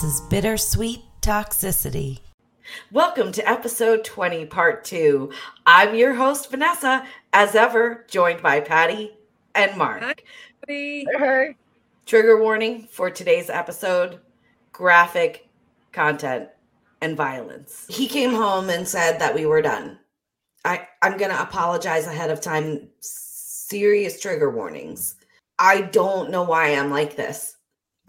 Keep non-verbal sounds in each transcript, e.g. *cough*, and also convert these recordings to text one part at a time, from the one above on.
This is Bittersweet Toxicity. Welcome to episode 20, part two. I'm your host, Vanessa, as ever, joined by Patty and Mark. Hi. Hey, hey. Trigger warning for today's episode graphic content and violence. He came home and said that we were done. I, I'm going to apologize ahead of time. Serious trigger warnings. I don't know why I'm like this.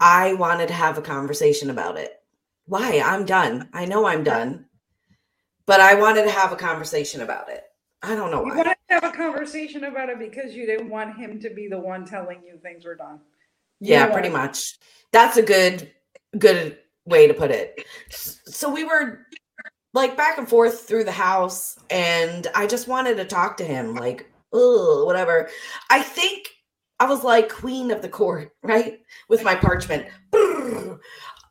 I wanted to have a conversation about it. Why? I'm done. I know I'm done. But I wanted to have a conversation about it. I don't know why. You wanted to have a conversation about it because you didn't want him to be the one telling you things were done. You Yeah, pretty much. That's a good good way to put it. So we were like back and forth through the house and I just wanted to talk to him like oh whatever. I think I was like queen of the court, right? With my parchment. Brrr.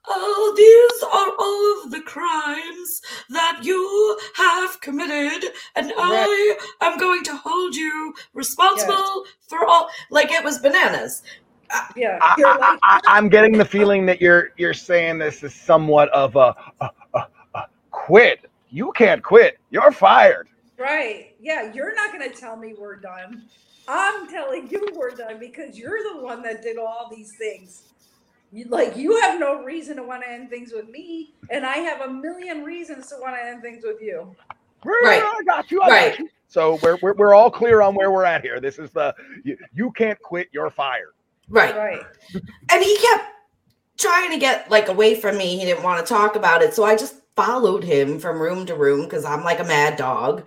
Oh, these are all of the crimes that you have committed, and I am going to hold you responsible for all. Like it was bananas. Yeah. I, You're I, like, I, I'm getting the feeling that you're you're saying this is somewhat of a, a, a, a quit. You can't quit. You're fired. right. Yeah. You're not going to tell me we're done. I'm telling you we're done because you're the one that did all these things. You, like, you have no reason to want to end things with me, and I have a million reasons to want to end things with you. Right. I got you. I Right. got you. So we're, we're we're all clear on where we're at here. This is the you, you can't quit. You're fired. Right. Right. And he kept trying to get like away from me. He didn't want to talk about it. So I just followed him from room to room because I'm like a mad dog.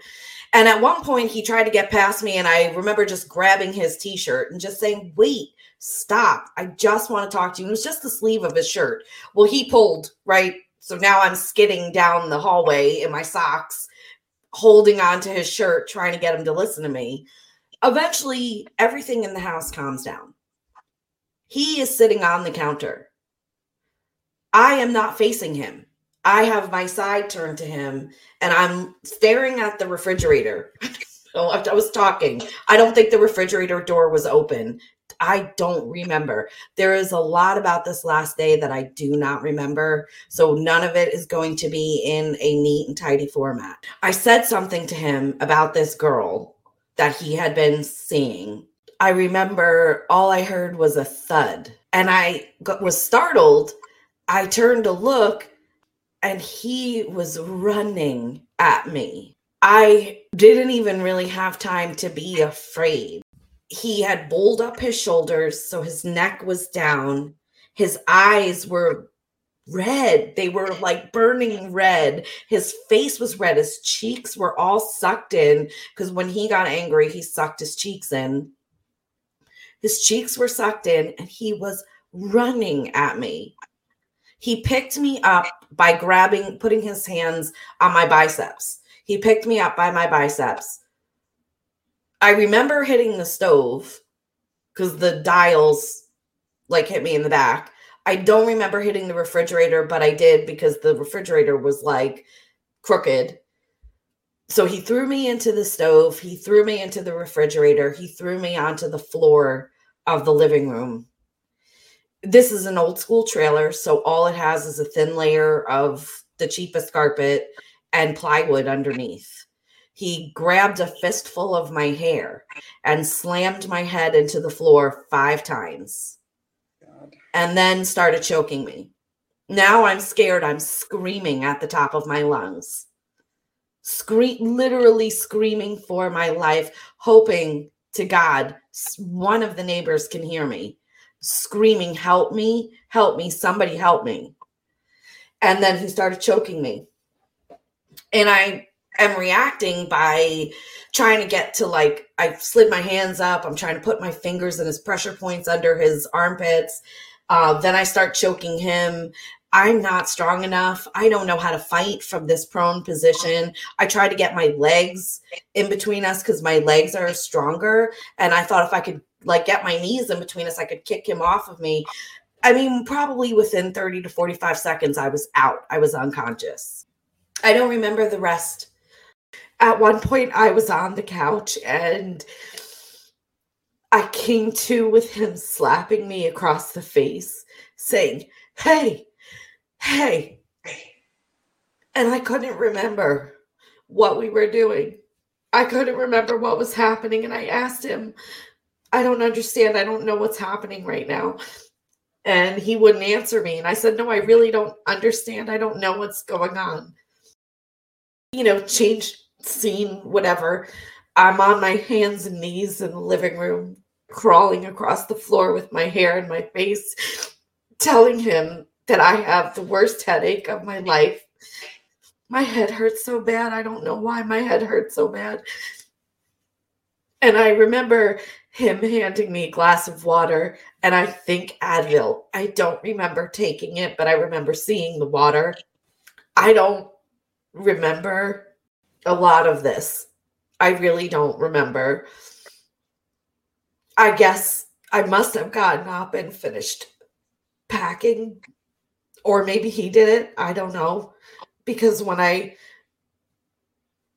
And at one point, he tried to get past me, and I remember just grabbing his t shirt and just saying, Wait, stop. I just want to talk to you. And It was just the sleeve of his shirt. Well, he pulled, right? So now I'm skidding down the hallway in my socks, holding on to his shirt, trying to get him to listen to me. Eventually, everything in the house calms down. He is sitting on the counter. I am not facing him. I have my side turned to him and I'm staring at the refrigerator. *laughs* I was talking. I don't think the refrigerator door was open. I don't remember. There is a lot about this last day that I do not remember. So none of it is going to be in a neat and tidy format. I said something to him about this girl that he had been seeing. I remember all I heard was a thud and I was startled. I turned to look and he was running at me. I didn't even really have time to be afraid. He had bowled up his shoulders, so his neck was down. His eyes were red. They were like burning red. His face was red. His cheeks were all sucked in because when he got angry, he sucked his cheeks in. His cheeks were sucked in, and he was running at me. He picked me up by grabbing, putting his hands on my biceps. He picked me up by my biceps. I remember hitting the stove because the dials like hit me in the back. I don't remember hitting the refrigerator, but I did because the refrigerator was like crooked. So he threw me into the stove, he threw me into the refrigerator, he threw me onto the floor of the living room. This is an old school trailer, so all it has is a thin layer of the cheapest carpet and plywood underneath. He grabbed a fistful of my hair and slammed my head into the floor five times God. and then started choking me. Now I'm scared. I'm screaming at the top of my lungs. Scream literally screaming for my life, hoping to God one of the neighbors can hear me. Screaming, help me, help me, somebody help me. And then he started choking me. And I am reacting by trying to get to like I slid my hands up. I'm trying to put my fingers in his pressure points under his armpits. Uh, then I start choking him. I'm not strong enough. I don't know how to fight from this prone position. I try to get my legs in between us because my legs are stronger. And I thought if I could like get my knees in between us, I could kick him off of me. I mean, probably within 30 to 45 seconds, I was out. I was unconscious. I don't remember the rest. At one point, I was on the couch and I came to with him slapping me across the face, saying, Hey, Hey. And I couldn't remember what we were doing. I couldn't remember what was happening. And I asked him, I don't understand. I don't know what's happening right now. And he wouldn't answer me. And I said, No, I really don't understand. I don't know what's going on. You know, change scene, whatever. I'm on my hands and knees in the living room, crawling across the floor with my hair in my face, telling him that I have the worst headache of my life. My head hurts so bad. I don't know why my head hurts so bad. And I remember him handing me a glass of water and I think Advil. I don't remember taking it, but I remember seeing the water. I don't remember a lot of this. I really don't remember. I guess I must have gotten up and finished packing, or maybe he did it. I don't know. Because when I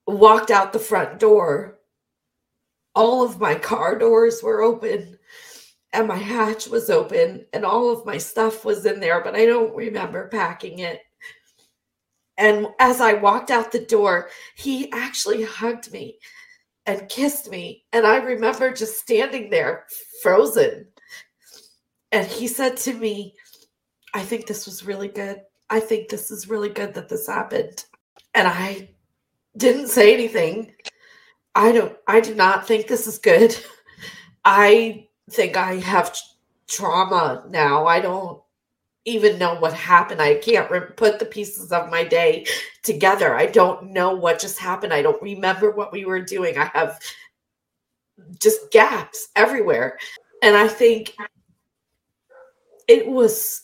walked out the front door, all of my car doors were open and my hatch was open and all of my stuff was in there, but I don't remember packing it. And as I walked out the door, he actually hugged me and kissed me. And I remember just standing there frozen. And he said to me, I think this was really good. I think this is really good that this happened. And I didn't say anything. I don't, I do not think this is good. *laughs* I think I have trauma now. I don't even know what happened. I can't re- put the pieces of my day together. I don't know what just happened. I don't remember what we were doing. I have just gaps everywhere. And I think it was,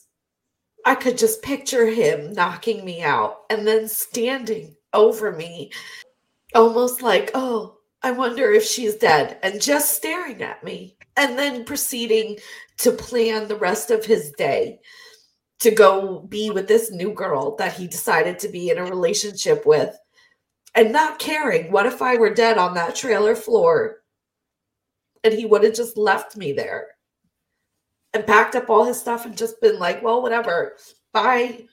I could just picture him knocking me out and then standing over me, almost like, oh, I wonder if she's dead, and just staring at me, and then proceeding to plan the rest of his day to go be with this new girl that he decided to be in a relationship with and not caring. What if I were dead on that trailer floor and he would have just left me there and packed up all his stuff and just been like, well, whatever, bye.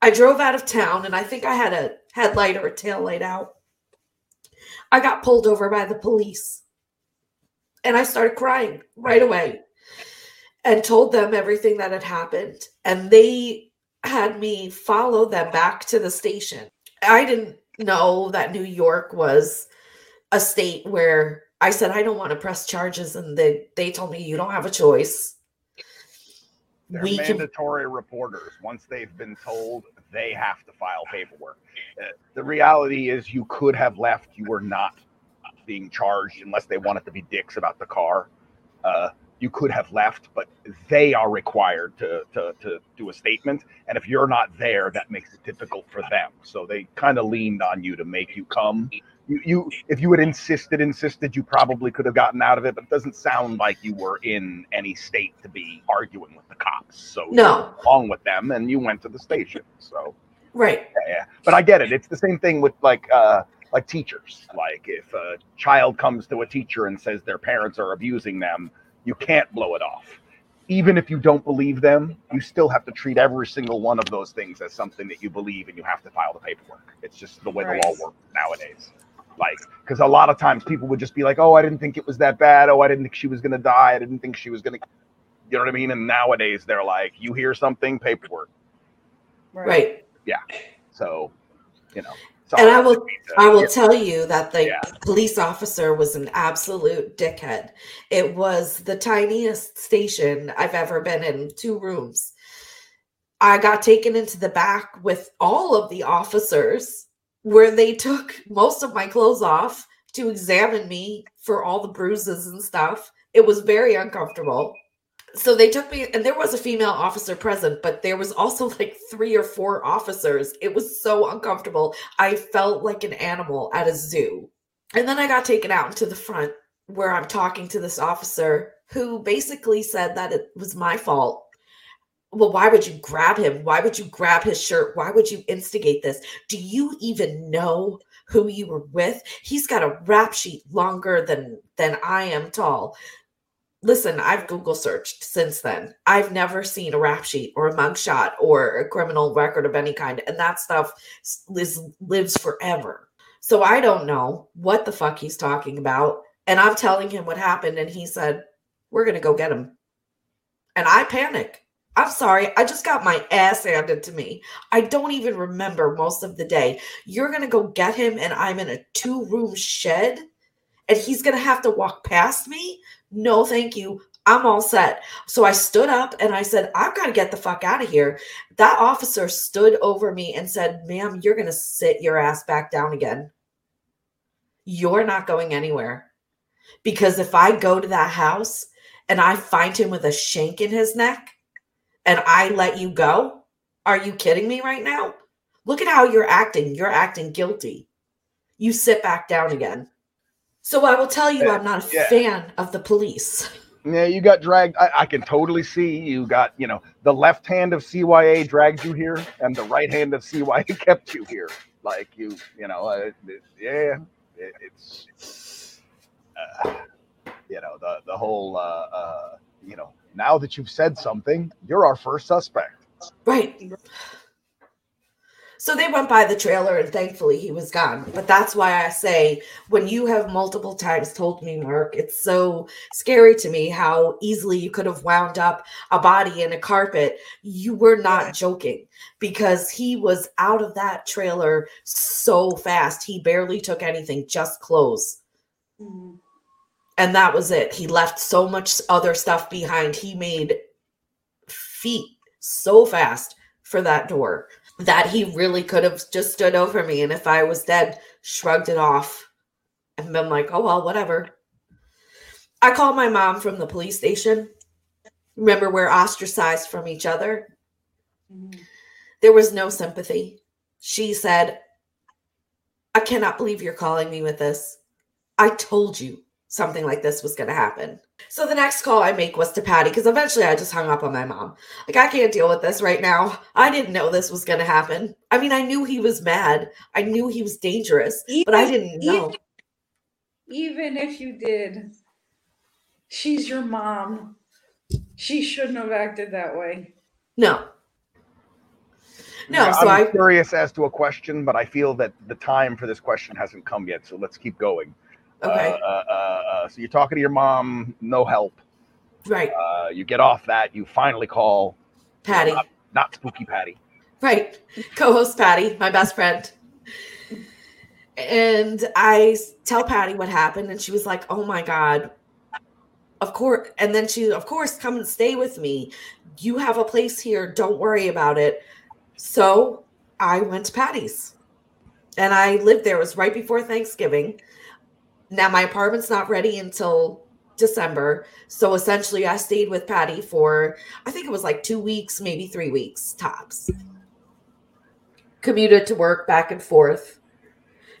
I drove out of town and I think I had a headlight or a tail light out. I got pulled over by the police and I started crying right away and told them everything that had happened. And they had me follow them back to the station. I didn't know that New York was a state where I said I don't want to press charges, and they they told me you don't have a choice. They're We can- mandatory reporters. Once they've been told, they have to file paperwork. Uh, the reality is, you could have left. You were not being charged unless they wanted to be dicks about the car. Uh, you could have left, but they are required to, to, to do a statement. And if you're not there, that makes it difficult for them. So they kind of leaned on you to make you come. You, you, if you had insisted, insisted, you probably could have gotten out of it. But it doesn't sound like you were in any state to be arguing with the cops. So No. along with them, and you went to the station. So Right. yeah, yeah. But I get it. It's the same thing with like uh like teachers. Like if a child comes to a teacher and says their parents are abusing them, you can't blow it off. Even if you don't believe them, you still have to treat every single one of those things as something that you believe and you have to file the paperwork. It's just the way Right. the law works nowadays. Like, because a lot of times people would just be like, oh, I didn't think it was that bad. Oh, I didn't think she was going to die. I didn't think she was going to, you know what I mean? And nowadays they're like, you hear something, paperwork. Right. Yeah. So, you know. And I will I will Yeah. tell you that the Yeah. police officer was an absolute dickhead. It was the tiniest station I've ever been in, two rooms. I got taken into the back with all of the officers where they took most of my clothes off to examine me for all the bruises and stuff. It was very uncomfortable. So they took me, and there was a female officer present, but there was also *laughs* like three or four officers. It was so uncomfortable. I felt like an animal at a zoo. And then I got taken out into the front where I'm talking to this officer who basically said that it was my fault. Well, why would you grab him? Why would you grab his shirt? Why would you instigate this? Do you even know who you were with? He's got a rap sheet longer than than I am tall. listen, I've Google searched since then. I've never seen a rap sheet or a mugshot or a criminal record of any kind, and that stuff lives lives forever. So I don't know what the fuck he's talking about, and I'm telling him what happened, and he said, "We're gonna go get him," and I panic. I'm sorry, I just got my ass handed to me. I don't even remember most of the day. You're gonna go get him, and I'm in a two room shed, and he's gonna have to walk past me no, thank you. I'm all set. So I stood up and I said, I've got to get the fuck out of here. That officer stood over me and said, Ma'am, you're going to sit your ass back down again. You're not going anywhere. Because if I go to that house and I find him with a shank in his neck and I let you go, are you kidding me right now? Look at how you're acting. You're acting guilty. You sit back down again. So I will tell you, I'm not a yeah. fan of the police. Yeah, you got dragged. I, I can totally see you got, you know, the left hand of CYA dragged you here, and the right hand of CYA *laughs* kept you here. Like you, you know, uh, yeah, it, it's, uh, you know, the the whole, uh, uh, you know, now that you've said something, you're our first suspect. Right. So they went by the trailer and thankfully he was gone. But that's why I say when you have multiple times told me, Mark, it's so scary to me how easily you could have wound up a body in a carpet. You were not joking because he was out of that trailer so fast. He barely took anything, just clothes. Mhm. And that was it. He left so much other stuff behind. He made feet so fast for that door that he really could have just stood over me. And if I was dead, shrugged it off and been like, oh, well, whatever. I called my mom from the police station. Remember, we're ostracized from each other. Mhm. There was no sympathy. She said, I cannot believe you're calling me with this. I told you something like this was going to happen. So the next call I make was to Patty because eventually I just hung up on my mom. Like, I can't deal with this right now. I didn't know this was going to happen. I mean, I knew he was mad, I knew he was dangerous, but I didn't know. Even if you did, she's your mom. She shouldn't have acted that way. No. No, Yeah, so I'm I curious as to a question, but I feel that the time for this question hasn't come yet. So let's keep going. Okay, Uh, uh, uh, uh, so you're talking to your mom, no help. right, Uh, you get off that. You finally call Patty. not Spooky Patty. Right. Co-host Patty, my best friend. And I tell Patty what happened, and she was like, "Oh my god, of course." And then she, of course, come and stay with me. You have a place here. Don't worry about it. So I went to Patty's, and I lived there. It was right before Thanksgiving. Now my apartment's not ready until December, so essentially I stayed with Patty for I think it was like two weeks, maybe three weeks tops commuted to work back and forth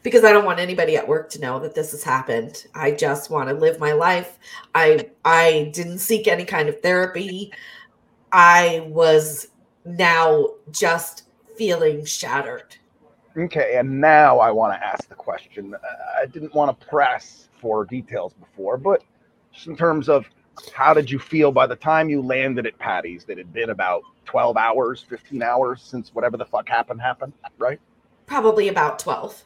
because I don't want anybody at work to know that this has happened. I just want to live my life. I I didn't seek any kind of therapy. I was now just feeling shattered. Okay, and now I want to ask the question. I didn't want to press for details before, but just in terms of how did you feel by the time you landed at Patty's? That had been about 12 hours, 15 hours since whatever the fuck happened happened, right? Probably about 12.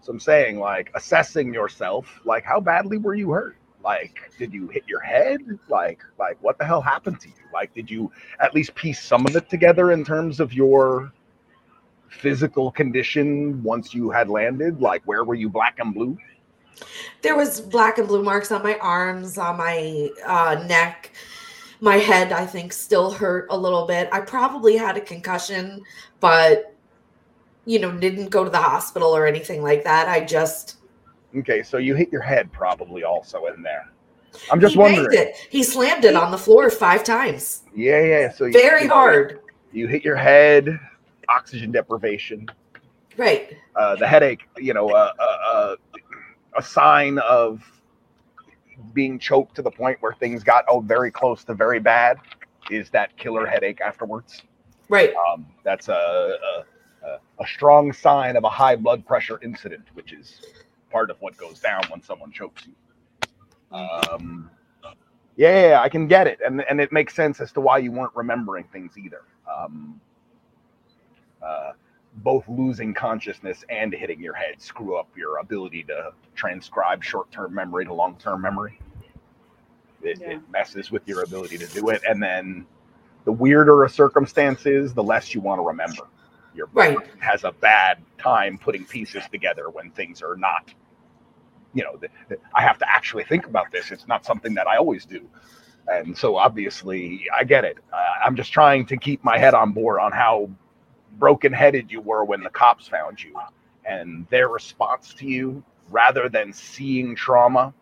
So I'm saying, like, assessing yourself, like, how badly were you hurt? Like, did you hit your head? Like, like, what the hell happened to you? Like, did you at least piece some of it together in terms of your physical condition once you had landed? Like, where were you black and blue? There was black and blue marks on my arms, on my uh, neck. My head, I think, still hurt a little bit. I probably had a concussion, but you know, didn't go to the hospital or anything like that. I just Okay, so you hit your head probably also in there. I'm just he wondering. He slammed it on the floor five times, Yeah, yeah. So very you hard. You hit your head, oxygen deprivation, Right. uh, the headache. You know, uh, uh, uh, a sign of being choked to the point where things got oh very close to very bad is that killer headache afterwards. Right. Um, that's a, a a- strong sign of a high blood pressure incident, which is part of what goes down when someone chokes you. Um, yeah, yeah, I can get it, and and it makes sense as to why you weren't remembering things either. Um, uh, both losing consciousness and hitting your head screw up your ability to transcribe short-term memory to long-term memory. It, Yeah. it messes with your ability to do it, and then the weirder a circumstance is, the less you want to remember. Your brain Right. has a bad time putting pieces together when things are not. You know, the, the- I have to actually think about this. It's not something that I always do, and so obviously I get it. Uh, I'm just trying to keep my head on board on how broken-headed you were when the cops found you, and their response to you, rather than seeing trauma.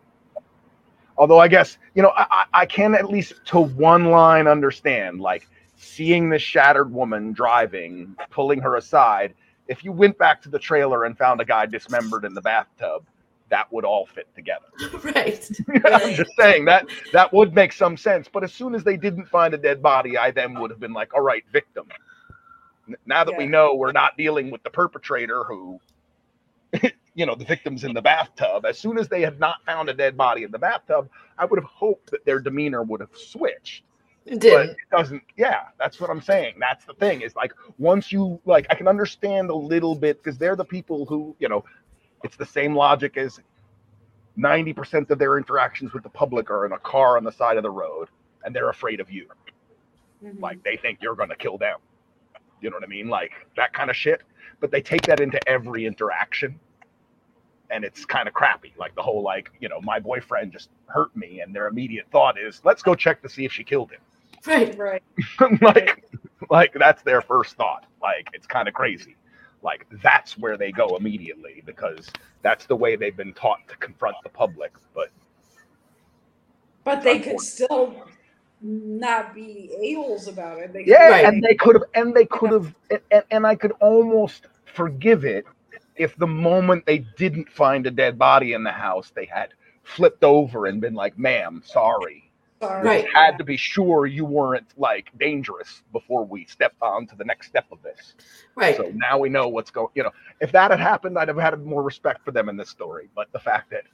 Although I guess you know I, I I can at least to one line understand like seeing this shattered woman driving, pulling her aside. If you went back to the trailer and found a guy dismembered in the bathtub, that would all fit together. *laughs* right. *laughs* I'm just saying that that would make some sense. But as soon as they didn't find a dead body, I then would have been like, all right, victim. Now that we know we're not dealing with the perpetrator who, *laughs* you know, the victim's in the bathtub, as soon as they had not found a dead body in the bathtub, I would have hoped that their demeanor would have switched. It didn't. it doesn't, yeah, that's what I'm saying. That's the thing is like, once you, like, I can understand a little bit because they're the people who, you know, it's the same logic as 90% of their interactions with the public are in a car on the side of the road and they're afraid of you. Mhm. Like they think you're going to kill them. You know what I mean? Like that kind of shit. But they take that into every interaction. And it's kind of crappy. Like the whole, like, you know, my boyfriend just hurt me. And their immediate thought is, let's go check to see if she killed him. Right. right. *laughs* like, like that's their first thought. Like it's kind of crazy. Like that's where they go immediately because that's the way they've been taught to confront the public. But But they could still not be a-holes about it. They yeah, Right. and they could have, and they could have, and, and I could almost forgive it if the moment they didn't find a dead body in the house, they had flipped over and been like, "Ma'am, sorry." Sorry. Right. Had to be sure you weren't like dangerous before we stepped on to the next step of this. Right. So now we know what's going. You know, if that had happened, I'd have had more respect for them in this story. But the fact that,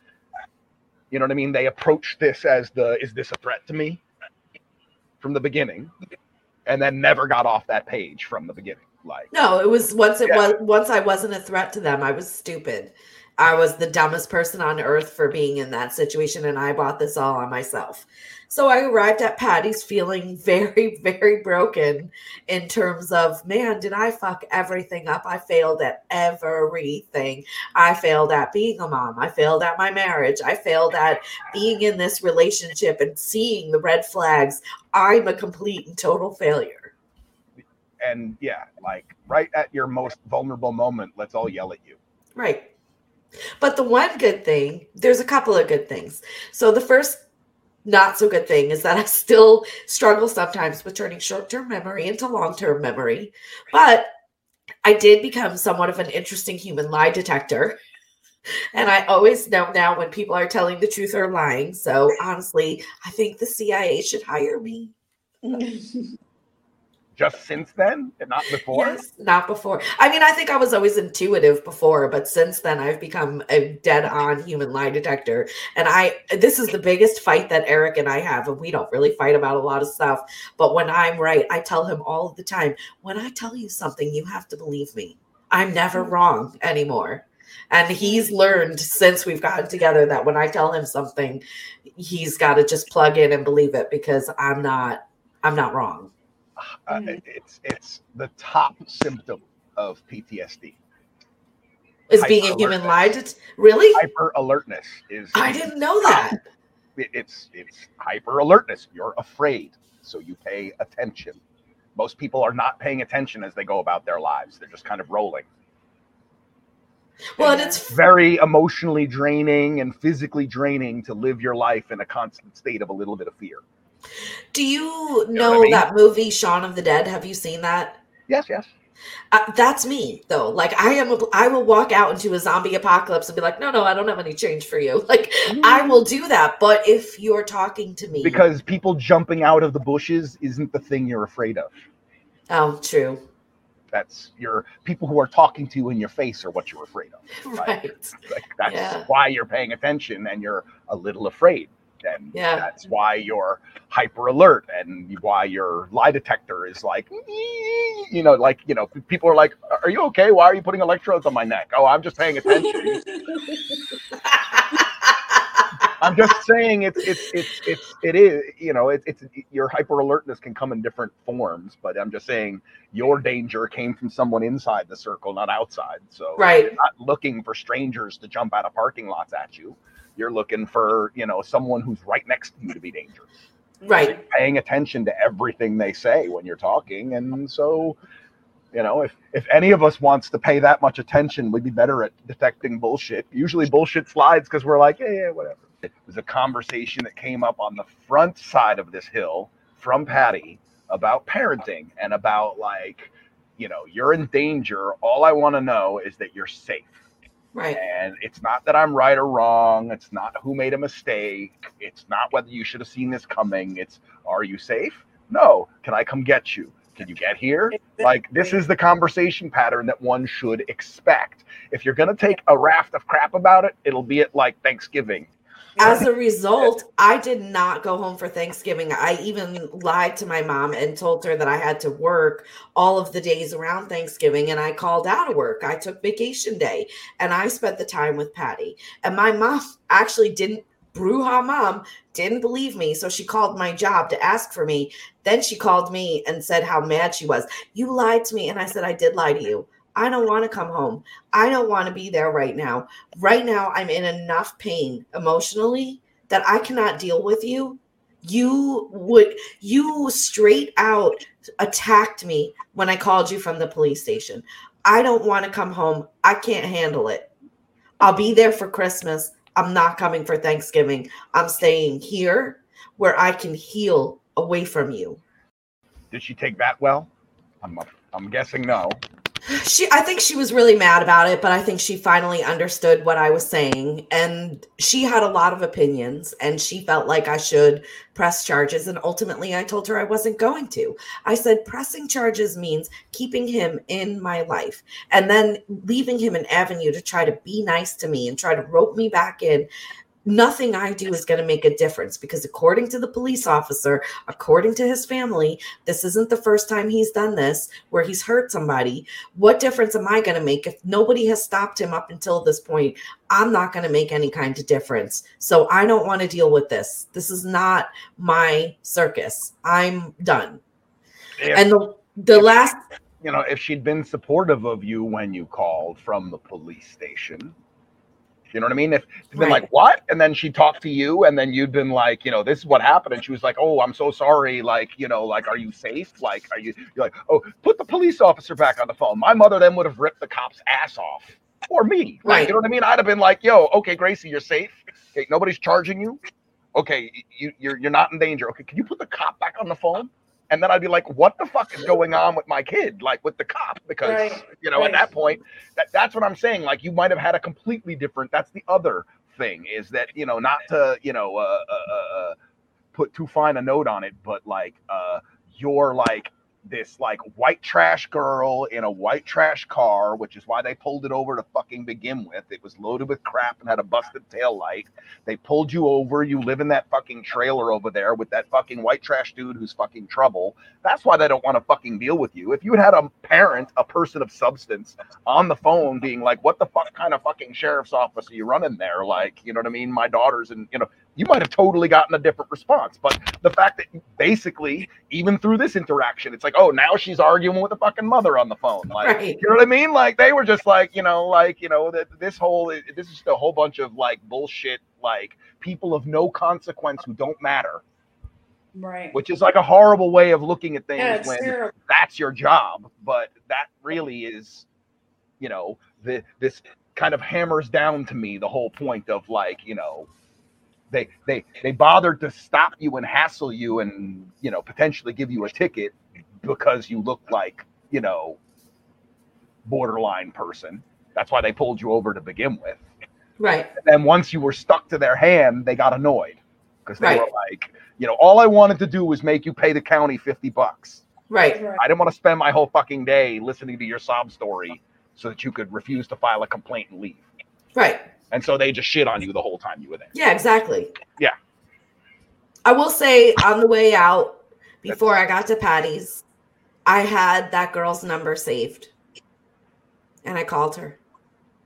you know what I mean, they approached this as the is this a threat to me from the beginning, and then never got off that page from the beginning. Like, No, it was once it Yeah. was once I wasn't a threat to them. I was stupid. I was the dumbest person on earth for being in that situation, and I bought this all on myself. So I arrived at Patty's feeling *laughs* very, very broken in terms of, man, did I fuck everything up? I failed at everything. I failed at being a mom. I failed at my marriage. I failed at being in this relationship and seeing the red flags. I'm a complete and total failure. and yeah, like right at your most vulnerable moment, let's all yell at you. Right. But the one good thing, there's a couple of good things. So the first not so good thing is that I still struggle sometimes with turning short term memory into long term memory. But I did become somewhat of an interesting human lie detector. And I always know now when people are telling the truth or lying. So honestly, I think the CIA should hire me. *laughs* Just since then, and not before. Yes, not before. I mean, I think I was always intuitive before, but since then I've become a dead-on human lie detector. And I this is the biggest fight that Eric and I have, and we don't really fight about a lot of stuff. But when I'm right, I tell him all the time, when I tell you something, you have to believe me. I'm never hmm. wrong anymore. And he's learned since we've gotten together that when I tell him something, he's got to just plug in and believe it because I'm not I'm not wrong. Uh, Mhm. it's it's the top symptom of PTSD. Is being a human lie det- really? Hyper alertness is. I didn't know that. it- it's it's hyper alertness. You're afraid, so you pay attention. Most people are not paying attention as they go about their lives. They're just kind of rolling. Well, and it's Very emotionally draining and physically draining to live your life in a constant state of a little bit of fear. Do you know know, I mean? that movie Shaun of the Dead? Have you seen that? Yes, yes. Uh, that's me though. Like I am, a, I will walk out into a zombie apocalypse and be like, "No, no, I don't have any change for you." *laughs* Like I will do that. But if you're talking to me, Because people jumping out of the bushes isn't the thing you're afraid of. oh, true, That's your people who are talking to you in your face are what you're afraid of. *laughs* right? Like that's Yeah. why you're paying attention and you're a little afraid. And Yeah. that's why you're hyper alert and why your lie detector is like you know like you know people are like are you okay? Why are you putting electrodes on my neck? Oh i'm just paying attention. *laughs* I'm just saying it's it's it's it's it is you know it, it's your hyper alertness can come in different forms but i'm just saying your danger came from someone inside the circle not outside. So Right. not looking for strangers to jump out of parking lots at you you're looking for you know someone who's right next to you to be dangerous. Right. paying attention to everything they say when you're talking and so you know if if any of us wants to pay that much attention we'd be better at detecting bullshit. Usually bullshit slides because we're like yeah yeah whatever. It was a conversation that came up on the front side of this hill from patty about parenting and about like you know you're in danger. All i want to know is that you're safe Right. and it's not that I'm right or wrong. It's not who made a mistake. It's not whether you should have seen this coming. It's are you safe? No. Can I come get you? Can you get here? Like this is the conversation pattern that one should expect. If you're gonna take a raft of crap about it, it'll be at like Thanksgiving. As a result, I did not go home for Thanksgiving. I even lied to my mom and told her that I had to work all of the days around Thanksgiving and I called out of work. I took vacation day and I spent the time with Patty. And my mom actually didn't Bruja mom didn't believe me, so she called my job to ask for me. Then she called me and said how mad she was. You lied to me and I said I did lie to you. I don't want to come home. I don't want to be there right now. Right now, I'm in enough pain emotionally that I cannot deal with you. You would, you straight out attacked me when I called you from the police station. I don't want to come home. I can't handle it. I'll be there for Christmas. I'm not coming for Thanksgiving. I'm staying here where I can heal away from you. Did she take that well? I'm I'm guessing no. She I think she was really mad about it, but I think she finally understood what I was saying and she had a lot of opinions and she felt like I should press charges and ultimately I told her I wasn't going to. I said pressing charges means keeping him in my life and then leaving him an avenue to try to be nice to me and try to rope me back in nothing I do is going to make a difference because, according to the police officer, according to his family, this isn't the first time he's done this where he's hurt somebody. What difference am I going to make if nobody has stopped him up until this point? I'm not going to make any kind of difference. So I don't want to deal with this. This is not my circus. I'm done. If- And the, the last you know, if she'd been supportive of you when you called from the police station, you know what I mean? If she'd been Right. like, what? And then she talked to you, and then you'd been like, you know, this is what happened. And she was like, oh, I'm so sorry. Like, you know, like, are you safe? Like, are you, you're like, oh, put the police officer back on the phone. My mother then would have ripped the cop's ass off or me. Like, Right. you know what I mean? I'd have been like, yo, okay, Gracie, you're safe. Okay, nobody's charging you. Okay, you, you're, you're not in danger. Okay, can you put the cop back on the phone? And then I'd be like, what the fuck is going on with my kid? Like with the cop? Because, Right, you know, right. at that point, that, that's what I'm saying. Like you might have had a completely different, that's the other thing is that, you know, not to, you know, uh, uh, uh, uh, put too fine a note on it, but like, uh, you're like this like white trash girl in a white trash car, which is why they pulled it over to fucking begin with. It was loaded with crap and had a busted tail light. They pulled you over. You live in that fucking trailer over there with that fucking white trash dude who's fucking trouble. That's why they don't want to fucking deal with you. If you had had a parent, a person of substance, on the phone being like, "What the fuck kind of fucking sheriff's office are you running there?" Like, you know what I mean? My daughter's and you know, you might have totally gotten a different response. But the fact that basically, even through this interaction, it's like, oh, now she's arguing with the fucking mother on the phone. Like, Right. you know what I mean? Like they were just like, you know, like you know, that this whole this is just a whole bunch of like bullshit, like people of no consequence who don't matter, Right. which is like a horrible way of looking at things Yeah, when terrible. that's your job. But that really is, you know, the this kind of hammers down to me the whole point of like, you know, they they they bothered to stop you and hassle you and you know potentially give you a ticket because you look like you know borderline person. That's why they pulled you over to begin with. right. And then once you were stuck to their hand, they got annoyed because they Right. were like, you know, all I wanted to do was make you pay the county 50 bucks. Right. Right. I didn't want to spend my whole fucking day listening to your sob story so that you could refuse to file a complaint and leave. Right. And so they just shit on you the whole time you were there. Yeah, exactly. Yeah. I will say on the way out, before I got to Patty's, I had that girl's number saved. And I called her.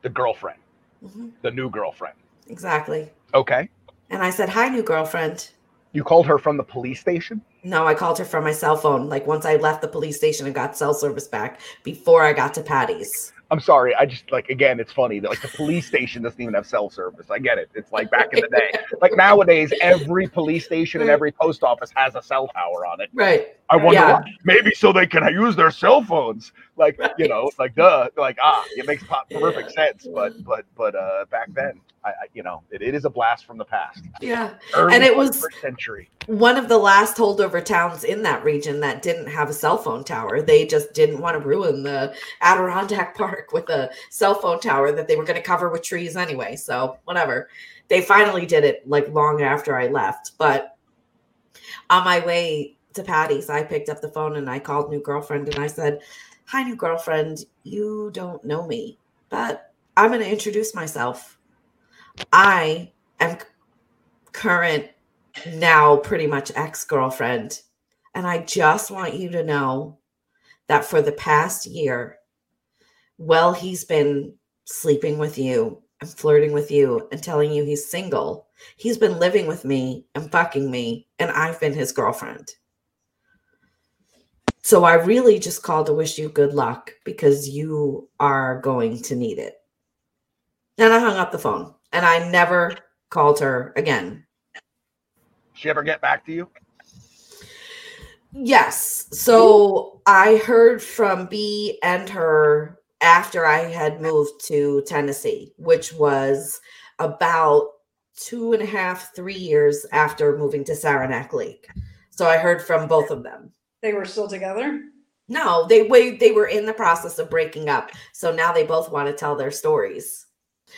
The girlfriend, Mhm, the new girlfriend. Exactly. Okay. And I said, Hi, new girlfriend. You called her from the police station? No, I called her from my cell phone. Like once I left the police station and got cell service back before I got to Patty's. I'm sorry. I just like again, it's funny that like the police station doesn't even have cell service. I get it. It's like back in the day. Like nowadays, every police station and every post office has a cell tower on it. Right. I wonder Yeah. why. Maybe so they can use their cell phones. Like you know, like duh. Like ah, it makes perfect sense. But but but uh, back then, I, I you know, it, it is a blast from the past. Yeah. Early And it was- century. One of the last holdover towns in that region that didn't have a cell phone tower. They just didn't want to ruin the Adirondack Park *laughs* with a cell phone tower that they were going to cover with trees anyway. So, whatever. They finally did it like long after I left. But on my way to Patty's, I picked up the phone and I called new girlfriend and I said, Hi, new girlfriend. You don't know me, but I'm going to introduce myself. I am current, now pretty much ex girlfriend. And I just want you to know that for the past year, well, he's been sleeping with you and flirting with you and telling you he's single. He's been living with me and fucking me, and I've been his girlfriend. So I really just called to wish you good luck because you are going to need it. And I hung up the phone and I never called her again. She ever get back to you? Yes. So I heard from B and her after I had moved to Tennessee, which was about two and a half, three years after moving to Saranac Lake. So I heard from both of them. They were still together. No, they they were in the process of breaking up. So now they both want to tell their stories.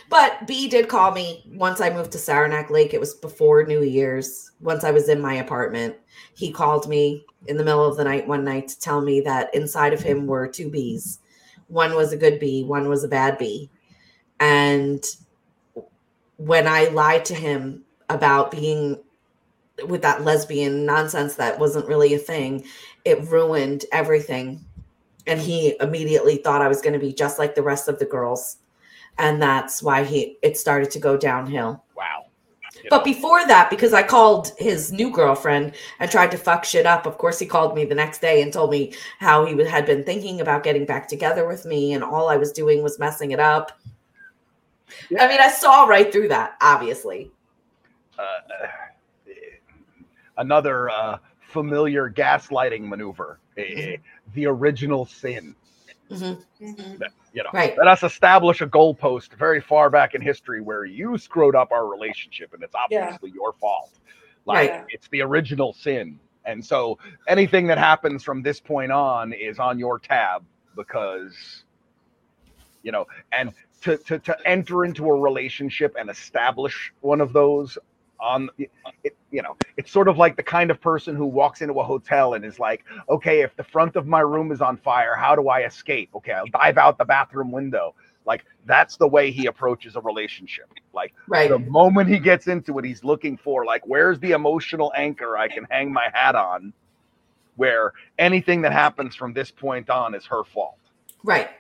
But B did call me once I moved to Saranac Lake. It was before New Year's. Once I was in my apartment, he called me in the middle of the night one night to tell me that inside of him were two bees. One was a good bee, one was a bad bee. And when I lied to him about being with that lesbian nonsense that wasn't really a thing, it ruined everything. And he immediately thought I was going to be just like the rest of the girls. And that's why he it started to go downhill. Wow. But before that, because I called his new girlfriend and tried to fuck shit up, of course, he called me the next day and told me how he had been thinking about getting back together with me, and all I was doing was messing it up. Yeah. I mean, I saw right through that, obviously. uh, another uh, familiar gaslighting maneuver. eh, Mhm. The original sin. Mhm. You know, Right. let us establish a goalpost very far back in history where you screwed up our relationship, and it's Yeah. obviously your fault. Like Right. it's the original sin, and so anything that happens from this point on is on your tab because, you know, and to to to enter into a relationship and establish one of those on it, you know it's sort of like the kind of person who walks into a hotel and is like okay if the front of my room is on fire how do i escape okay i'll dive out the bathroom window like that's the way he approaches a relationship like Right. the moment he gets into it he's looking for like where's the emotional anchor i can hang my hat on where anything that happens from this point on is her fault Right.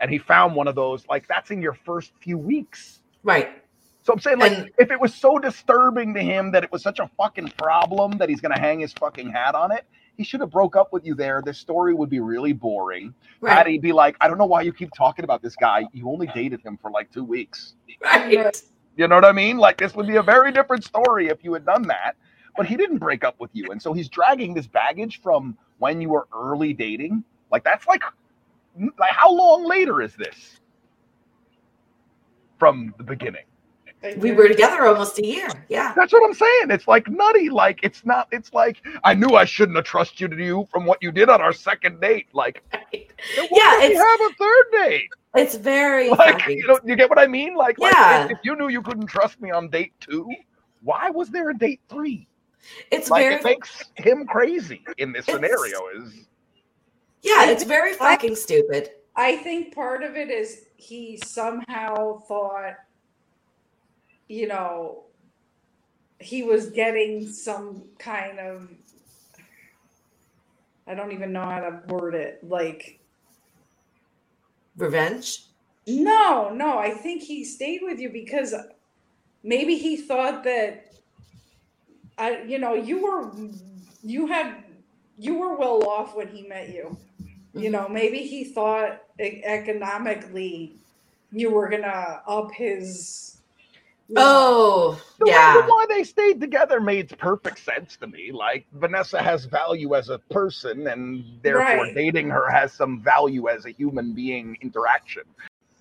and he found one of those like that's in your first few weeks Right. So I'm saying, like, And- if it was so disturbing to him that it was such a fucking problem that he's gonna hang his fucking hat on it, he should have broke up with you there. This story would be really boring. Right. Patty'd be like, I don't know why you keep talking about this guy. You only dated him for like two weeks. Right. You know what I mean? Like, this would be a very different story if you had done that. But he didn't break up with you, and so he's dragging this baggage from when you were early dating. Like, that's like, like how long later is this from the beginning? We were together almost a year. Yeah. That's what I'm saying. It's like nutty. Like it's not. It's like I knew I shouldn't have trusted you from what you did on our second date. Like, *laughs* then why Yeah, did we it's- have a third date. It's very Like, fucking- you know, you get what I mean? Like, like, Yeah. if, if you knew you couldn't trust me on date two, why was there a date three? it's Like, very it makes him crazy in this scenario. Is yeah, it's very fucking stupid. I think part of it is he somehow thought, you know, he was getting some kind of I don't even know how to word it. Like Revenge? no, no, I think he stayed with you because maybe he thought that I you know, you were you had you were well off when he met you. You mm-hmm. know, maybe he thought economically you were gonna up his Oh, The yeah. reason why they stayed together made perfect sense to me. Like Vanessa has value as a person, and therefore Right. dating her has some value as a human being interaction.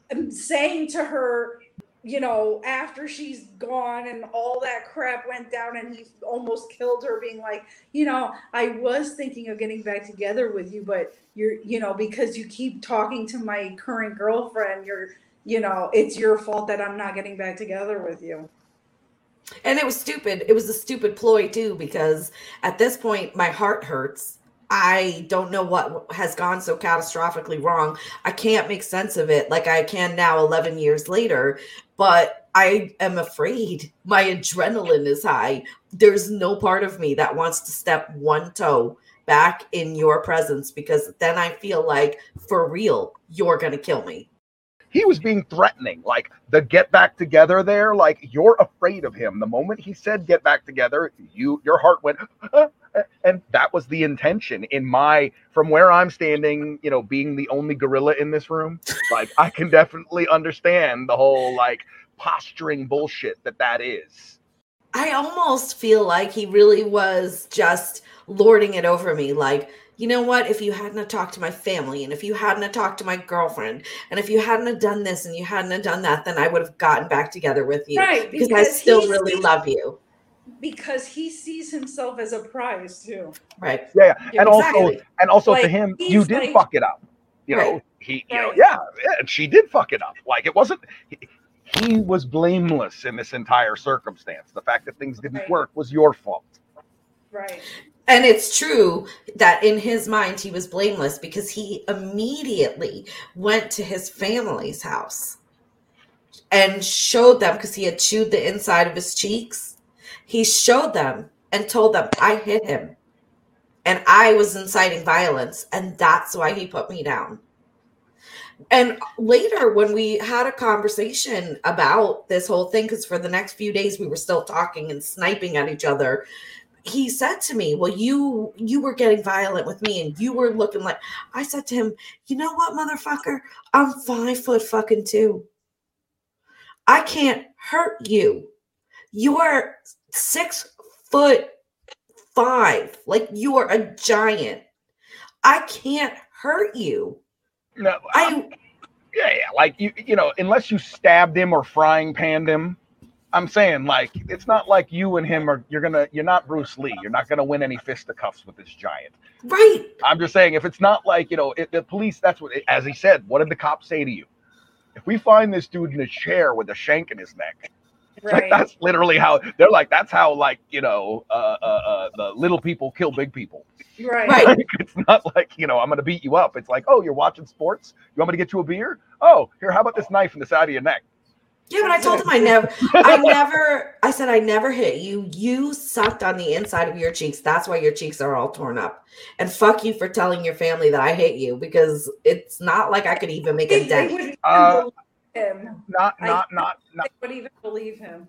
and saying to her, you know, after she's gone and all that crap went down and he almost killed her, being like, you know, I was thinking of getting back together with you, but you're, you know, because you keep talking to my current girlfriend, you're, you know, it's your fault that I'm not getting back together with you. And it was stupid. It was a stupid ploy too, because at this point, my heart hurts. I don't know what has gone so catastrophically wrong. I can't make sense of it like I can now, 11 years later. But I am afraid. My adrenaline is high. There's no part of me that wants to step one toe back in your presence because then I feel like, for real, you're going to kill me. He was being threatening, like the get back together there. Like you're afraid of him. The moment he said get back together, you your heart went, *laughs* and that was the intention. In my from where I'm standing, you know, being the only gorilla in this room, like I can definitely understand the whole like posturing bullshit that that is. I almost feel like he really was just lording it over me. Like, you know what? If you hadn't have talked to my family, and if you hadn't have talked to my girlfriend, and if you hadn't have done this and you hadn't have done that, then I would have gotten back together with you. Right, Because I still really sees- love you. Because he sees himself as a prize too. Right. Yeah, Yeah, and also and also to him, you did like- fuck it up. You know, Right. he, you know, yeah, yeah, and she did fuck it up. Like it wasn't. He, he was blameless in this entire circumstance. The fact that things didn't Right. work was your fault. Right. And it's true that in his mind, he was blameless because he immediately went to his family's house and showed them because he had chewed the inside of his cheeks. He showed them and told them, I hit him and I was inciting violence. And that's why he put me down. And later, when we had a conversation about this whole thing, because for the next few days we were still talking and sniping at each other, he said to me, "Well, you you were getting violent with me, and you were looking like." I said to him, "You know what, motherfucker? I'm five foot fucking two. I can't hurt you. You are six foot five. Like you are a giant. I can't hurt you. No, I yeah, yeah, like you, you know, unless you stabbed him or frying panned him. I'm saying, like, it's not like you and him are. You're gonna. You're not Bruce Lee. You're not gonna win any fisticuffs with this giant. right." I'm just saying, if it's not like you know, it, the police. That's what, as he said. What did the cop say to you? If we find this dude in a chair with a shank in his neck, *laughs* like that's literally how they're like. That's how like you know, uh, uh, uh, the little people kill big people. right. Right. *laughs* Like, it's not like you know, I'm gonna beat you up. It's like, oh, you're watching sports. You want me to get you a beer? Oh, here, how about this knife in the side of your neck? Yeah, but I told him I never, I *laughs* never, I said I never hit you. You sucked on the inside of your cheeks. That's why your cheeks are all torn up. And fuck you for telling your family that I hit you because it's not like I could even make They, a dent. Uh, him. Not, I- not, not, not. They would even believe him.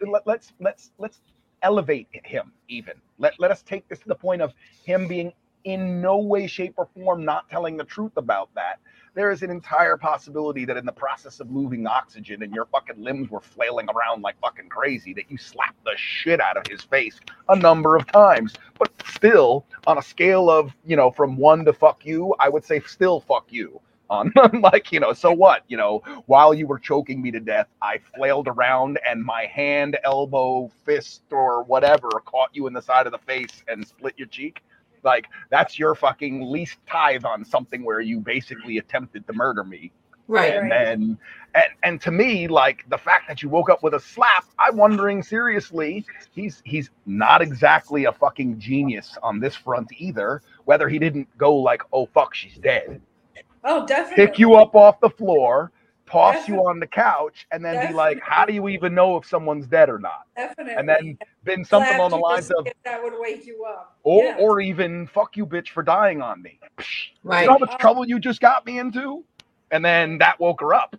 let, let's let's let's elevate him even let, let us take this to the point of him being in no way shape or form not telling the truth about that there is an entire possibility that in the process of moving oxygen and your fucking limbs were flailing around like fucking crazy that you slapped the shit out of his face a number of times. But still on a scale of you know from one to fuck you i would say still fuck you. On *laughs* like you know so what? You know while you were choking me to death i flailed around and my hand elbow fist or whatever caught you in the side of the face and split your cheek like that's your fucking least tithe on something where you basically attempted to murder me Right. and Right. then and, and to me like the fact that you woke up with a slap i'm wondering seriously he's he's not exactly a fucking genius on this front either whether he didn't go like oh fuck she's dead Oh, definitely. pick you up off the floor toss you on the couch, and then be like, "How do you even know if someone's dead or not?" Definitely. And then been something Slapped along the lines of, something that would wake you up. or Yeah. or even "fuck you, bitch, for dying on me." Right. You know how much Oh. trouble you just got me into, and then that woke her up.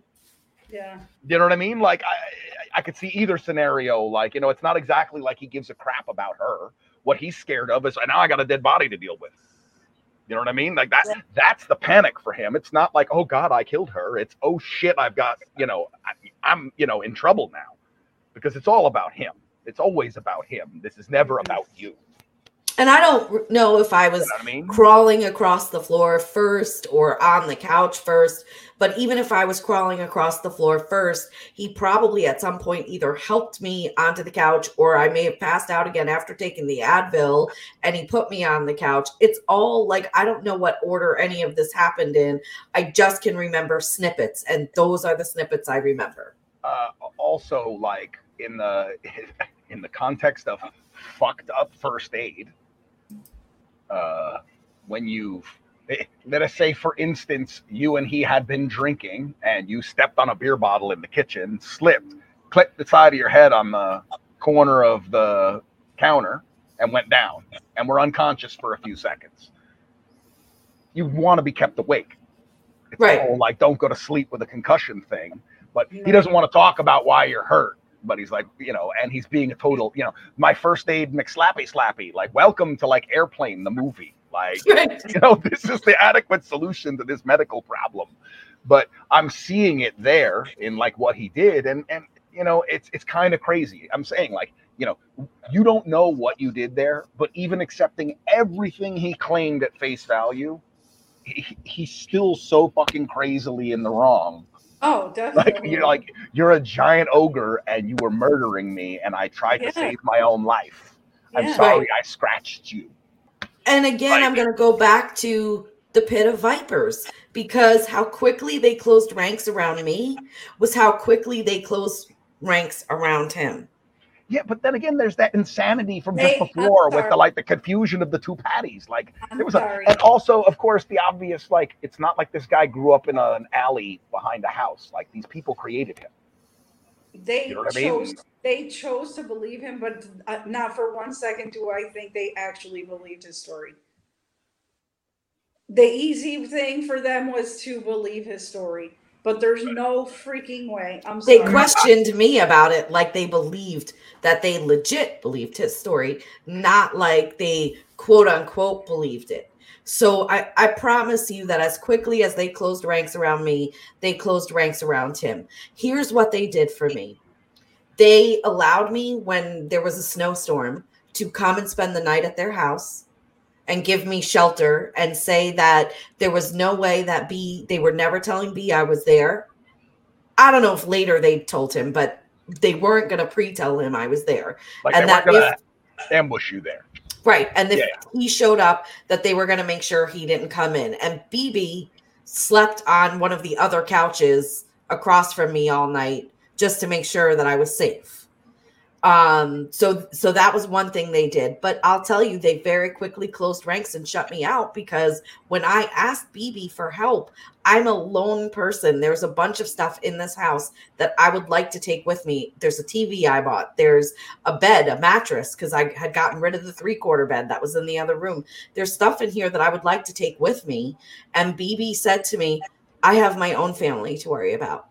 yeah. You know what I mean? Like I, I could see either scenario. Like you know, it's not exactly like he gives a crap about her. What he's scared of is now I got a dead body to deal with. You know what I mean? Like that. Yeah. That's the panic for him. It's not like oh God, I killed her. It's oh shit, I've got you know, I, I'm you know in trouble now, because it's all about him. It's always about him. This is never about you. And I don't know if I You was know I mean? crawling across the floor first or on the couch first. But even if I was crawling across the floor first, he probably at some point either helped me onto the couch or I may have passed out again after taking the Advil and he put me on the couch. It's all like I don't know what order any of this happened in. I just can remember snippets, and those are the snippets I remember. uh, also like in the *laughs* in the context of fucked up first aid uh when you've eh, *laughs* let us say for instance you and he had been drinking and you stepped on a beer bottle in the kitchen slipped clipped the side of your head on the corner of the counter and went down and were unconscious for a few seconds you want to be kept awake it's Right. the whole like don't go to sleep with a concussion thing but he doesn't want to talk about why you're hurt. But he's like, you know, and he's being a total, you know, my first aid McSlappy Slappy, like, welcome to like Airplane, the movie. Like, *laughs* you know, this is the adequate solution to this medical problem. But I'm seeing it there in like what he did, and and you know, it's it's kind of crazy. I'm saying like, you know, you don't know what you did there, but even accepting everything he claimed at face value, he, he's still so fucking crazily in the wrong Oh, definitely. *laughs* like you're like you're a giant ogre and you were murdering me and I tried Yeah. to save my own life. I'm Yeah. sorry I scratched you. And again, I'm going to go back to the pit of vipers because how quickly they closed ranks around me was how quickly they closed ranks around him. Yeah, but then again, there's that insanity from just before with the like the confusion of the two patties. Like I'm there was a, and also, of course, the obvious like it's not like this guy grew up in a, an alley behind a house. Like these people created him. they You know what I mean? chose they chose to believe him, but uh, not for one second do I think they actually believed his story. The easy thing for them was to believe his story, but there's no freaking way. I'm They sorry. questioned me about it like they believed that they legit believed his story, not like they quote unquote believed it. So I, I promise you that as quickly as they closed ranks around me, they closed ranks around him. Here's what they did for me. They allowed me when there was a snowstorm to come and spend the night at their house and give me shelter and say that there was no way that B they were never telling B I was there. I don't know if later they told him, but they weren't going to pre-tell him I was there. Like And that gonna ambush you there. Right. And if Yeah. he showed up, that they were going to make sure he didn't come in. And BB slept on one of the other couches across from me all night just to make sure that I was safe. Um, so so that was one thing they did. But I'll tell you, they very quickly closed ranks and shut me out because when I asked BB for help, I'm a lone person. There's a bunch of stuff in this house that I would like to take with me. There's a TV I bought. There's a bed, a mattress, because I had gotten rid of the three quarter bed that was in the other room. There's stuff in here that I would like to take with me. And BB said to me, I have my own family to worry about.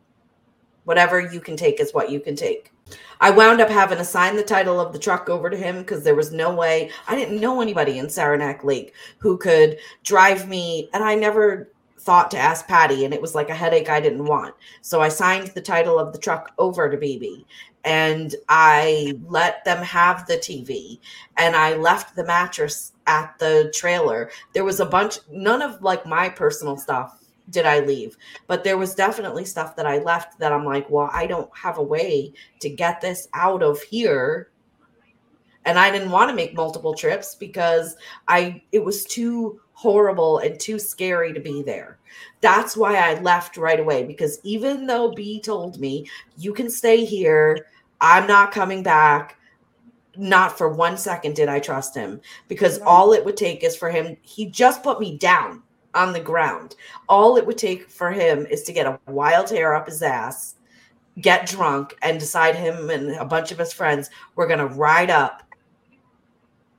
Whatever you can take is what you can take. I wound up having to sign the title of the truck over to him because there was no way I didn't know anybody in Saranac Lake who could drive me. And I never thought to ask Patty, and it was like a headache I didn't want. So I signed the title of the truck over to BB and I let them have the TV and I left the mattress at the trailer. There was a bunch, none of like my personal stuff did I leave, but there was definitely stuff that I left that I'm like, well, I don't have a way to get this out of here. And I didn't want to make multiple trips because I it was too horrible and too scary to be there. That's why I left right away because even though B told me you can stay here, I'm not coming back. Not for one second did I trust him because all it would take is for him. He just put me down on the ground. All it would take for him is to get a wild hair up his ass, get drunk, and decide him and a bunch of his friends were going to ride up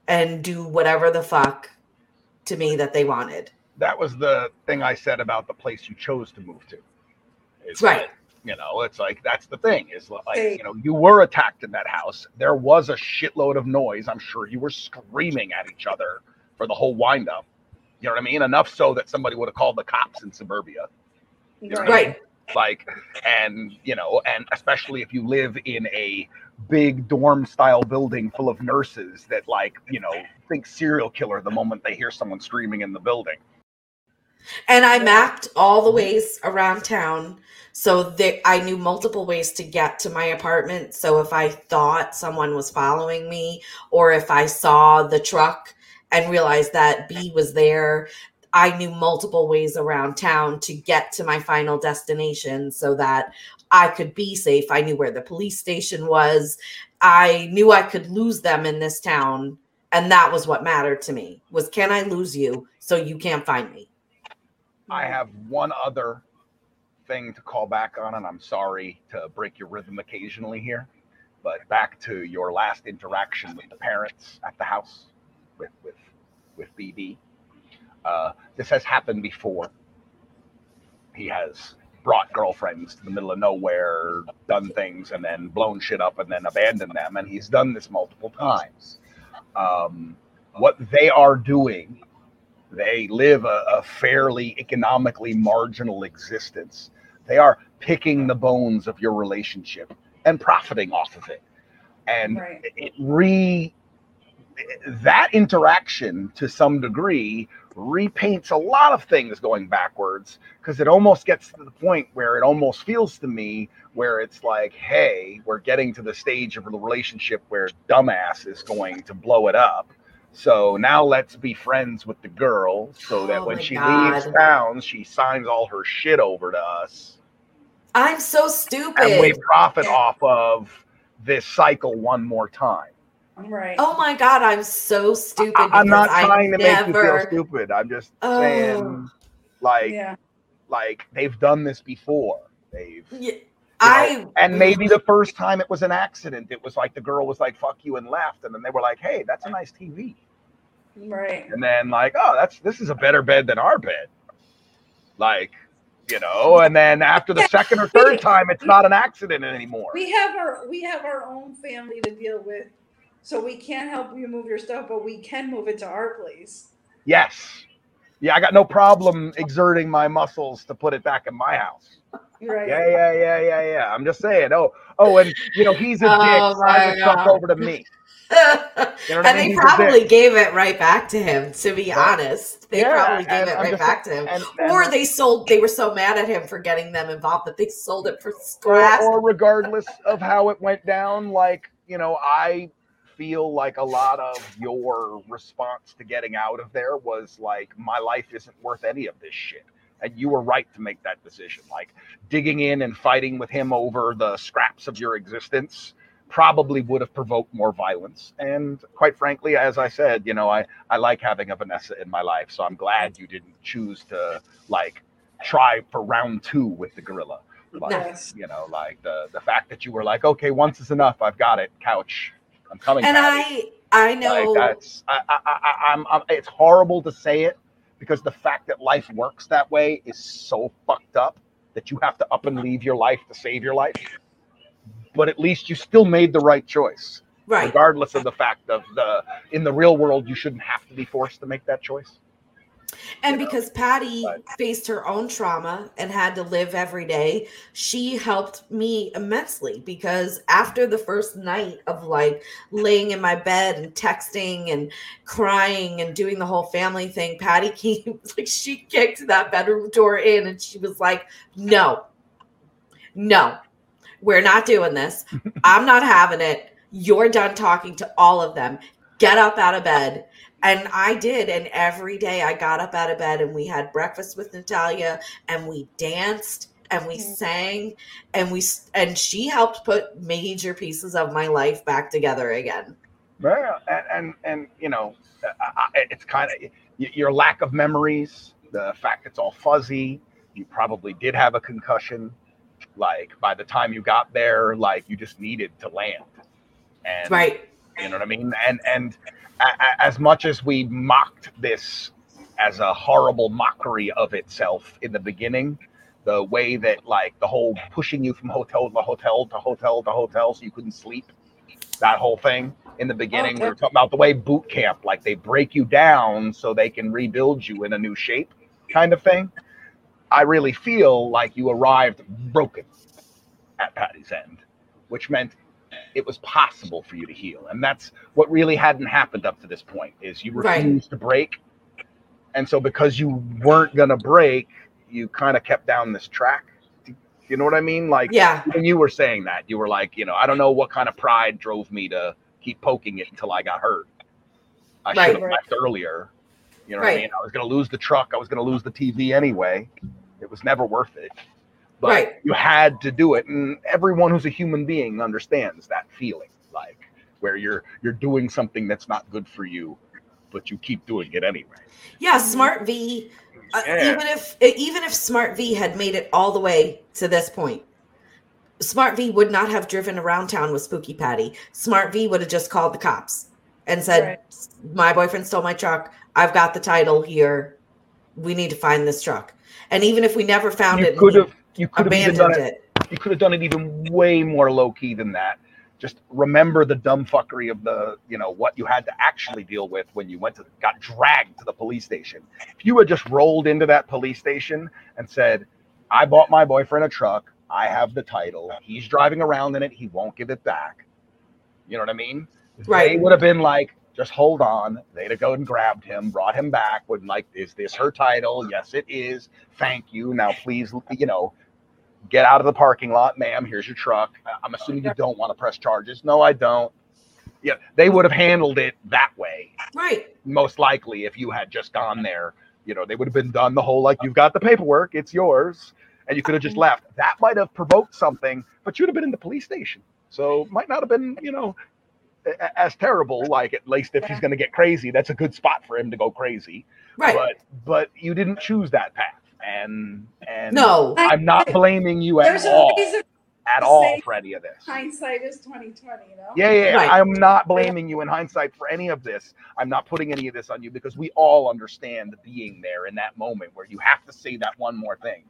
and do whatever the fuck to me that they wanted. That was the thing I said about the place you chose to move to. It's Right. like, you know, it's like that's the thing. Is like Hey. you know, you were attacked in that house. There was a shitload of noise. I'm sure you were screaming at each other for the whole wind up. You know what I mean? Enough so that somebody would have called the cops in suburbia. You know what I mean? Right. like and you know and especially if you live in a big dorm style building full of nurses that like you know think serial killer the moment they hear someone screaming in the building And I mapped all the ways around town so that I knew multiple ways to get to my apartment. So if I thought someone was following me or if I saw the truck and realized that B was there, I knew multiple ways around town to get to my final destination so that I could be safe. I knew where the police station was. I knew I could lose them in this town and that was what mattered to me. Was can I lose you so you can't find me? i have one other thing to call back on and i'm sorry to break your rhythm occasionally here but back to your last interaction with the parents at the house with with with bb uh, this has happened before he has brought girlfriends to the middle of nowhere, done things, and then blown shit up and then abandoned them. And he's done this multiple times. Um, what they are doing, they live a, a fairly economically marginal existence. They are picking the bones of your relationship and profiting off of it. And Right. it re that interaction to some degree repaints a lot of things going backwards because it almost gets to the point where it almost feels to me where it's like hey we're getting to the stage of the relationship where dumbass is going to blow it up so now let's be friends with the girl so that Oh when she God. leaves town she signs all her shit over to us I'm so stupid. and we profit off of this cycle one more time Right. Oh my god, I'm so stupid. I, am not because I trying to make you feel stupid. I'm just Oh. saying, like, yeah. like they've done this before. They've, Yeah, I and maybe the first time it was an accident. It was like the girl was like, "Fuck you," and left, and then they were like, "Hey, that's a nice TV," Right. and then like, "Oh, that's this is a better bed than our bed," like, you know. And then after the second or third time, it's not an accident anymore. We have our we have our own family to deal with, so we can't help you move your stuff, but we can move it to our place. Yes, yeah, I got no problem exerting my muscles to put it back in my house. Right. Yeah, yeah, yeah, yeah, yeah. I'm just saying. Oh, oh, and you know he's a Oh, dick. Sign my the stuff God. over to me. You know what I *laughs* and mean? they He's probably gave it right back to him, to be Right. honest. They Yeah, probably gave it I'm right just back to him. And, and- Or they sold they were so mad at him for getting them involved that they sold it for or, or regardless of how it went down, like you know, I feel like a lot of your response to getting out of there was like, my life isn't worth any of this shit. And you were right to make that decision. Like digging in and fighting with him over the scraps of your existence probably would have provoked more violence. And quite frankly, as I said, you know, I, I like having a Vanessa in my life. So I'm glad you didn't choose to like try for round two with the gorilla. Like, Yes. you know, like the the fact that you were like, okay, once is enough. I've got it. Couch. I'm coming. and Patty." I I know like that's I, I, I, I'm it's horrible to say it because the fact that life works that way is so fucked up that you have to up and leave your life to save your life. But at least you still made the right choice, right. regardless of the fact of the in the real world you shouldn't have to be forced to make that choice. And you know, because Patty but- faced her own trauma and had to live every day, she helped me immensely because after the first night of like laying in my bed and texting and crying and doing the whole family thing, Patty *laughs* came like she kicked that bedroom door in and she was like, No, no, we're not doing this. *laughs* I'm not having it. You're done talking to all of them. Get up out of bed. And I did. And every day I got up out of bed and we had breakfast with Natalia and we danced and we Mhm. sang and we and she helped put major pieces of my life back together again. Yeah, and and, and you know, it's kind of your lack of memories the fact it's all fuzzy. You probably did have a concussion. Like by the time you got there, like you just needed to land. And Right. you know what I mean? And and as much as we mocked this as a horrible mockery of itself in the beginning, the way that like the whole pushing you from hotel to hotel to hotel to hotel so you couldn't sleep, that whole thing in the beginning, we Okay. were talking about the way boot camp, like they break you down so they can rebuild you in a new shape, kind of thing. I really feel like you arrived broken at Patty's end, which meant it was possible for you to heal. And that's what really hadn't happened up to this point is you Right. refused to break. And so because you weren't going to break, you kind of kept down this track. You know what I mean? Like Yeah. when you were saying that, you were like, you know, I don't know what kind of pride drove me to keep poking it until I got hurt. I Right. should have Right. left earlier. You know what I mean? I was going to lose the truck. I was going to lose the TV anyway. It was never worth it. But Right. you had to do it, and everyone who's a human being understands that feeling, like where you're you're doing something that's not good for you, but you keep doing it anyway. Yeah, Smart V. Uh, Even if even if Smart V had made it all the way to this point, Smart V would not have driven around town with Spooky Patty. Smart V would have just called the cops and said, Right. "My boyfriend stole my truck. I've got the title here. We need to find this truck." And even if we never found You it, could have you could have done it. it. You could have done it even way more low key than that. Just remember the dumb fuckery of the you know what you had to actually deal with when you went to got dragged to the police station. If you had just rolled into that police station and said, "I bought my boyfriend a truck. I have the title. He's driving around in it. He won't give it back." You know what I mean? Right. They would have been like, just hold on. They'd have gone and grabbed him, brought him back, would like, is this her title? Yes, it is. Thank you. Now, please, you know, get out of the parking lot, ma'am. Here's your truck. I'm assuming you don't want to press charges. No, I don't. Yeah, they would have handled it that way, Right. most likely, if you had just gone there. You know, they would have been done the whole like, you've got the paperwork, it's yours, and you could have just left. That might have provoked something, but you'd have been in the police station. So might not have been, you know, as terrible. Like at least if he's going to get crazy, that's a good spot for him to go crazy. Right. But but you didn't choose that path, and and no. I'm not blaming you at all at all say for any of this. hindsight is twenty twenty. You know. Yeah, yeah, yeah. Right. I'm not blaming you in hindsight for any of this. I'm not putting any of this on you because we all understand being there in that moment where you have to say that one more thing.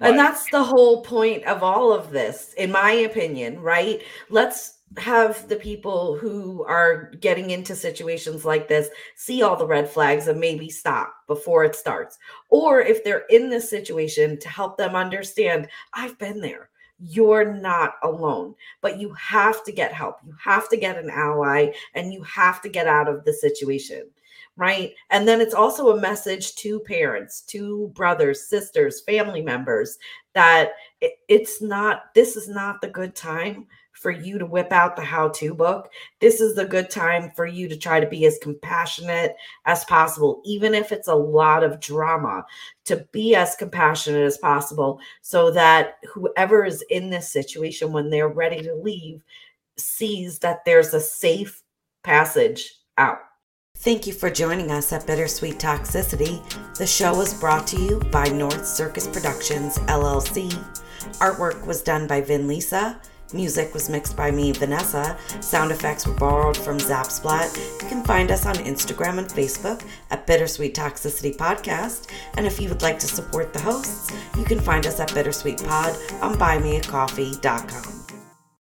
And that's the whole point of all of this, in my opinion, right? Let's have the people who are getting into situations like this see all the red flags and maybe stop before it starts. Or if they're in this situation, to help them understand, I've been there. You're not alone, but you have to get help. You have to get an ally and you have to get out of the situation right? And then it's also a message to parents, to brothers, sisters, family members that it- it's not, this is not the good time for you to whip out the how to book. This is a good time for you to try to be as compassionate as possible, even if it's a lot of drama, to be as compassionate as possible so that whoever is in this situation when they're ready to leave sees that there's a safe passage out. Thank you for joining us at Bittersweet Toxicity. The show was brought to you by North Circus Productions, LLC. Artwork was done by Vin Lisa. Music was mixed by me, Vanessa. Sound effects were borrowed from Zapsplat. You can find us on Instagram and Facebook at Bittersweet Toxicity Podcast. And if you would like to support the hosts, you can find us at Bittersweet Pod on buymeacoffee.com.